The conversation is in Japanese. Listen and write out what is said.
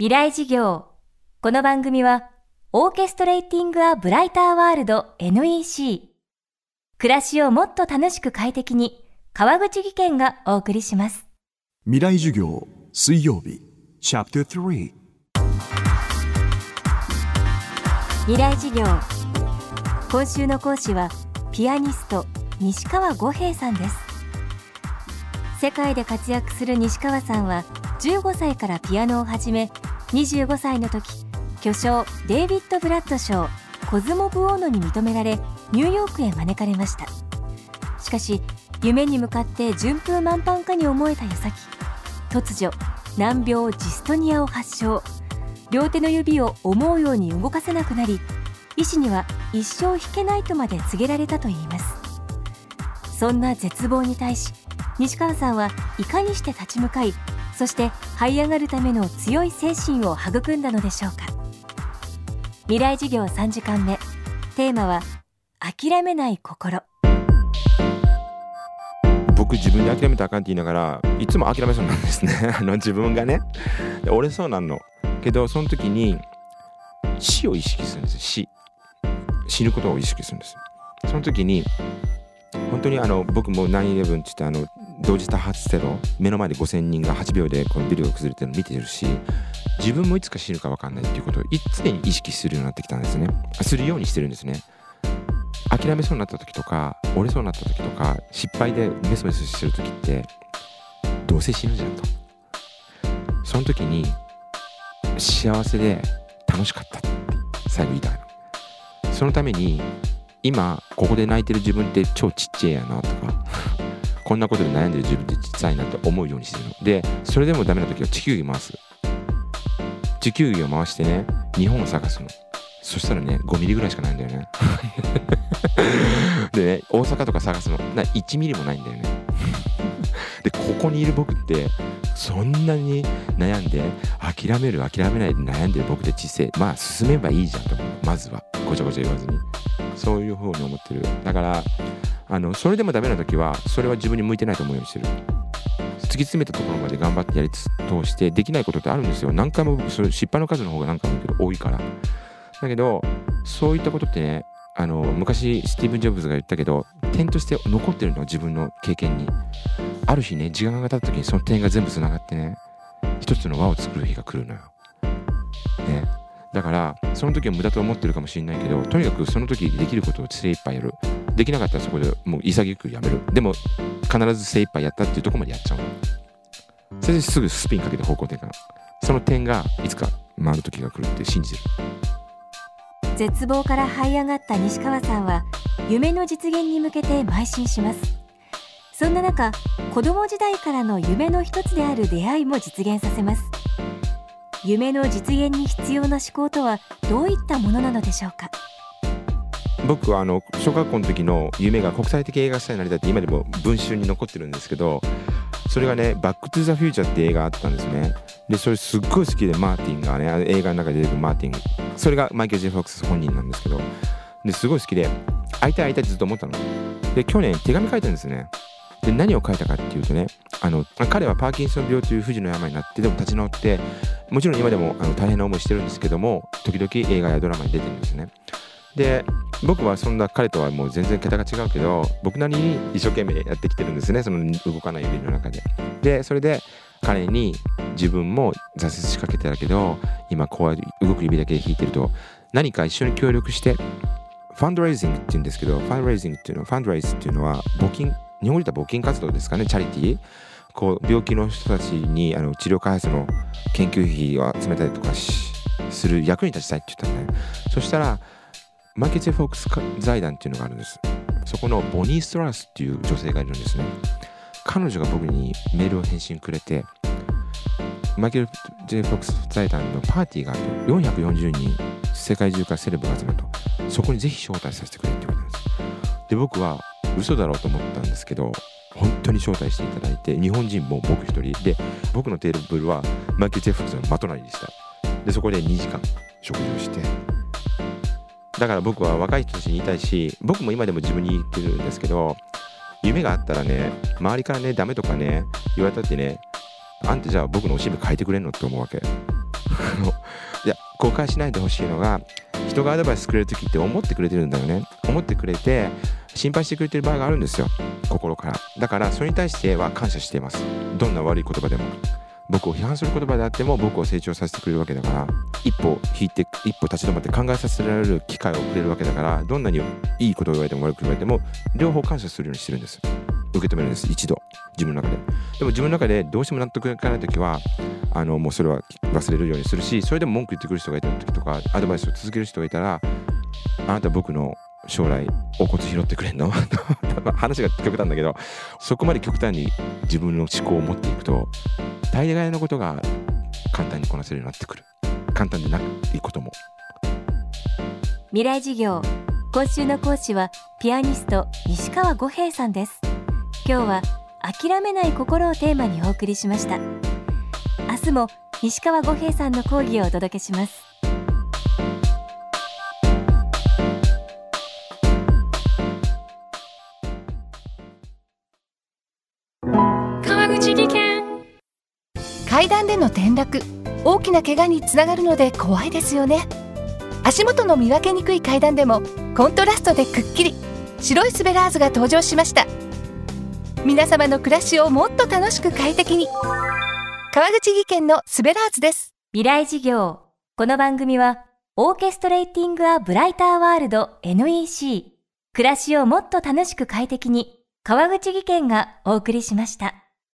未来事業。この番組はオーケストレーティング・ア・ブライター・ワールド NEC 暮らしをもっと楽しく快適に川口義賢がお送りします。未来授業水曜日チャプター3未来事業。今週の講師はピアニスト西川五平さんです。世界で活躍する西川さんは15歳からピアノを始め25歳の時巨匠デイビッド・ブラッド賞コズモ・ブオーノに認められニューヨークへ招かれました。しかし夢に向かって順風満帆かに思えた矢先突如難病ジストニアを発症。両手の指を思うように動かせなくなり医師には一生弾けないとまで告げられたといいます。そんな絶望に対し西川さんはいかにして立ち向かいそして這い上がるための強い精神を育んだのでしょうか。未来事業3時間目。テーマは諦めない心。僕自分で諦めたらあかんって言いながらいつも諦めそうなんですね。あの自分がね。折れそうなんの。けどその時に死を意識するんです死。死ぬことを意識するんですその時に本当にあの僕も9-11って言ってあの同時多発テロ目の前で5,000人が8秒でこのビルが崩れてるの見てるし自分もいつか死ぬか分かんないっていうことを常に意識するようになってきたんですね。するようにしてるんですね。諦めそうになった時とか折れそうになった時とか失敗でメソメソしてる時ってどうせ死ぬじゃんと。その時に幸せで楽しかった。って最後言いたいそのために今ここで泣いてる自分って超ちっちゃいやなとか。こんなことで悩んでる自分って小さいなって思うようにしてるの。でそれでもダメな時は地球儀回す。地球儀を回してね日本を探すの。そしたらね5ミリぐらいしかないんだよね。でね大阪とか探すの。な1ミリもないんだよね。でここにいる僕ってそんなに悩んで諦める諦めないで悩んでる僕って小さいまあ進めばいいじゃんと思う。まずは。ごちゃごちゃ言わずに。そういうふうに思ってる。だからあのそれでもダメな時はそれは自分に向いてないと思うようにしてる。突き詰めたところまで頑張ってやり通してできないことってあるんですよ。何回もそれ失敗の数の方が何回も言うけど多いから。だけどそういったことってねあの昔スティーブン・ジョブズが言ったけど点として残ってるの自分の経験に。ある日ね時間が経った時にその点が全部つながってね一つの輪を作る日が来るのよ。だからその時は無駄と思ってるかもしれないけどとにかくその時できることを精一杯やる。できなかったらそこでもう潔くやめる。でも必ず精一杯やったっていうとこまでやっちゃうそれですぐスピンかけて方向転換。その点がいつか回る時が来るって信じてる。絶望から這い上がった西川さんは夢の実現に向けて邁進します。そんな中子供時代からの夢の一つである出会いも実現させます。夢の実現に必要な思考とはどういったものなのでしょうか？僕はあの小学校の時の夢が国際的映画スターになりたいって今でも文集に残ってるんですけどそれがね「バック・トゥ・ザ・フューチャー」って映画あったんですね。でそれすっごい好きでマーティンがね映画の中で出てくるマーティン。それがマイケル・ジェフ・フォックス本人なんですけど。ですごい好きで会いたい会いたいってずっと思ったの。で去年手紙書いたんですね。で何を書いたかっていうとねあの彼はパーキンソン病という不治の病になってでも立ち直ってもちろん今でもあの大変な思いしてるんですけども時々映画やドラマに出てるんですね。で僕はそんな彼とはもう全然桁が違うけど僕なりに一生懸命やってきてるんですねその動かない指の中で。でそれで彼に自分も挫折しかけてたけど今こうやって動く指だけで弾いてると何か一緒に協力してファンドレイジングって言うんですけどファンドレイジングっていうのはファンドレイズっていうのは募金日本で言った募金活動ですかねチャリティー。こう病気の人たちにあの治療開発の研究費を集めたりとかする役に立ちたいって言ったんだね。そしたらマーケット・フォークス財団っていうのがあるんです。そこのボニー・ストラスっていう女性がいるんですね。彼女が僕にメールを返信くれてマイケル・ジェイ・フォックス財団のパーティーがあると440人世界中からセレブが集まると。そこにぜひ招待させてくれって言われたんです。で僕は嘘だろうと思ったんですけど本当に招待していただいて日本人も僕一人で僕のテーブルはマイケル・ジェ・フォックスの真隣でした。でそこで2時間食事をして。だから僕は若い人たちに言いたいし僕も今でも自分に言ってるんですけど夢があったらね周りからねダメとかね言われたってねあんたじゃあ僕のおしめ変えてくれんの？って思うわけ。いや誤解しないでほしいのが人がアドバイスくれる時って思ってくれてるんだよね。思ってくれて心配してくれてる場合があるんですよ。心から。だからそれに対しては感謝しています。どんな悪い言葉でも。僕を批判する言葉であっても僕を成長させてくれるわけだから。一歩引いて一歩立ち止まって考えさせられる機会をくれるわけだから。どんなにいいことを言われても悪く言われても両方感謝するようにしてるんです。受け止めるんです。一度。自分の中で。でも自分の中でどうしても納得いかない時はあのもうそれは忘れるようにするしそれでも文句言ってくる人がいた時とかアドバイスを続ける人がいたらあなた僕の将来お骨拾ってくれんの？話が極端だけどそこまで極端に自分の思考を持っていくと大概のことが簡単にこなせるようになってくる。簡単でないことも。未来授業。今週の講師はピアニスト西川五平さんです。今日は諦めない心をテーマにお送りしました。明日も西川五平さんの講義をお届けします。川口技研。階段での転落。大きな怪我につながるので怖いですよね。足元の見分けにくい階段でもコントラストでくっきり。白いスベラーズが登場しました。皆様の暮らしをもっと楽しく快適に。川口技研のスベラーズです。未来事業。この番組はオーケストレーティング・ア・ブライター・ワールド NEC 暮らしをもっと楽しく快適に川口技研がお送りしました。